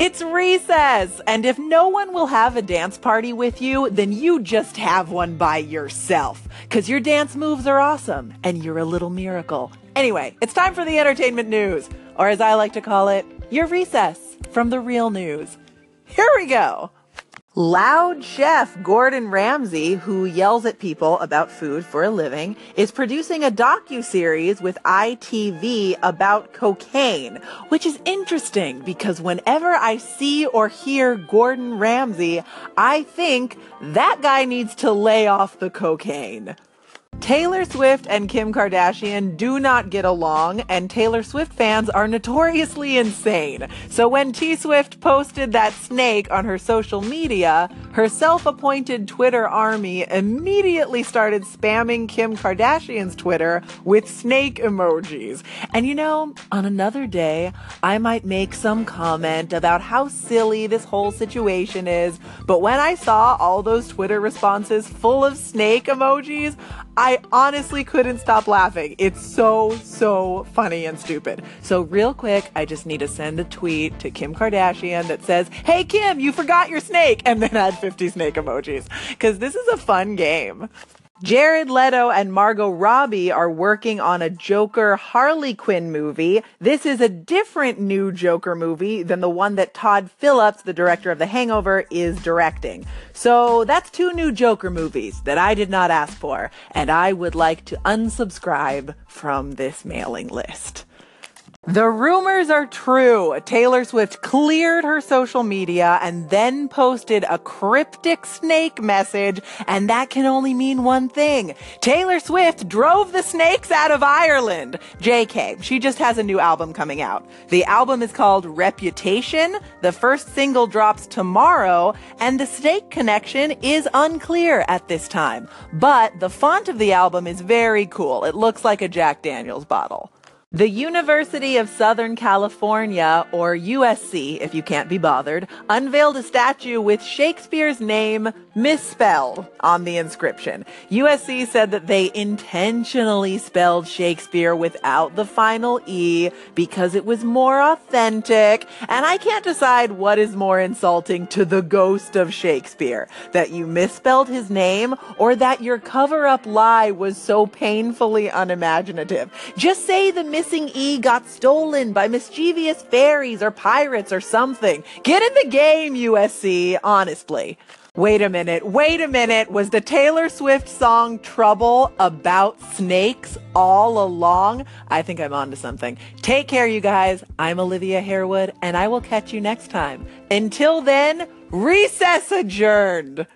It's recess! And if no one will have a dance party with you, then you just have one by yourself. Cause your dance moves are awesome, and you're a little miracle. Anyway, it's time for the entertainment news, or as I like to call it, your recess from the real news. Here we go! Loud chef Gordon Ramsay, who yells at people about food for a living, is producing a docu-series with ITV about cocaine, which is interesting because whenever I see or hear Gordon Ramsay, I think that guy needs to lay off the cocaine. Taylor Swift and Kim Kardashian do not get along, and Taylor Swift fans are notoriously insane. So when T Swift posted that snake on her social media, her self appointed Twitter army immediately started spamming Kim Kardashian's Twitter with snake emojis. And you know, on another day, I might make some comment about how silly this whole situation is, but when I saw all those Twitter responses full of snake emojis, I honestly couldn't stop laughing. It's so, so funny and stupid. So, real quick, I just need to send a tweet to Kim Kardashian that says, Hey, Kim, you forgot your snake, and then add 50 snake emojis. Because this is a fun game. Jared Leto and Margot Robbie are working on a Joker Harley Quinn movie. This is a different new Joker movie than the one that Todd Phillips, the director of The Hangover, is directing. So that's two new Joker movies that I did not ask for, and I would like to unsubscribe from this mailing list. The rumors are true. Taylor Swift cleared her social media and then posted a cryptic snake message, and that can only mean one thing. Taylor Swift drove the snakes out of Ireland. JK, she just has a new album coming out. The album is called Reputation. The first single drops tomorrow, and the snake connection is unclear at this time. But the font of the album is very cool. It looks like a Jack Daniels bottle. The University of Southern California, or USC if you can't be bothered, unveiled a statue with Shakespeare's name misspelled on the inscription. USC said that they intentionally spelled Shakespeare without the final E because it was more authentic, and I can't decide what is more insulting to the ghost of Shakespeare that you misspelled his name or that your cover up lie was so painfully unimaginative. Just say the missing E got stolen by mischievous fairies or pirates or something. Get in the game, USC, honestly. Wait a minute, wait a minute. Was the Taylor Swift song Trouble about snakes all along? I think I'm onto something. Take care, you guys. I'm Olivia Harewood, and I will catch you next time. Until then, recess adjourned.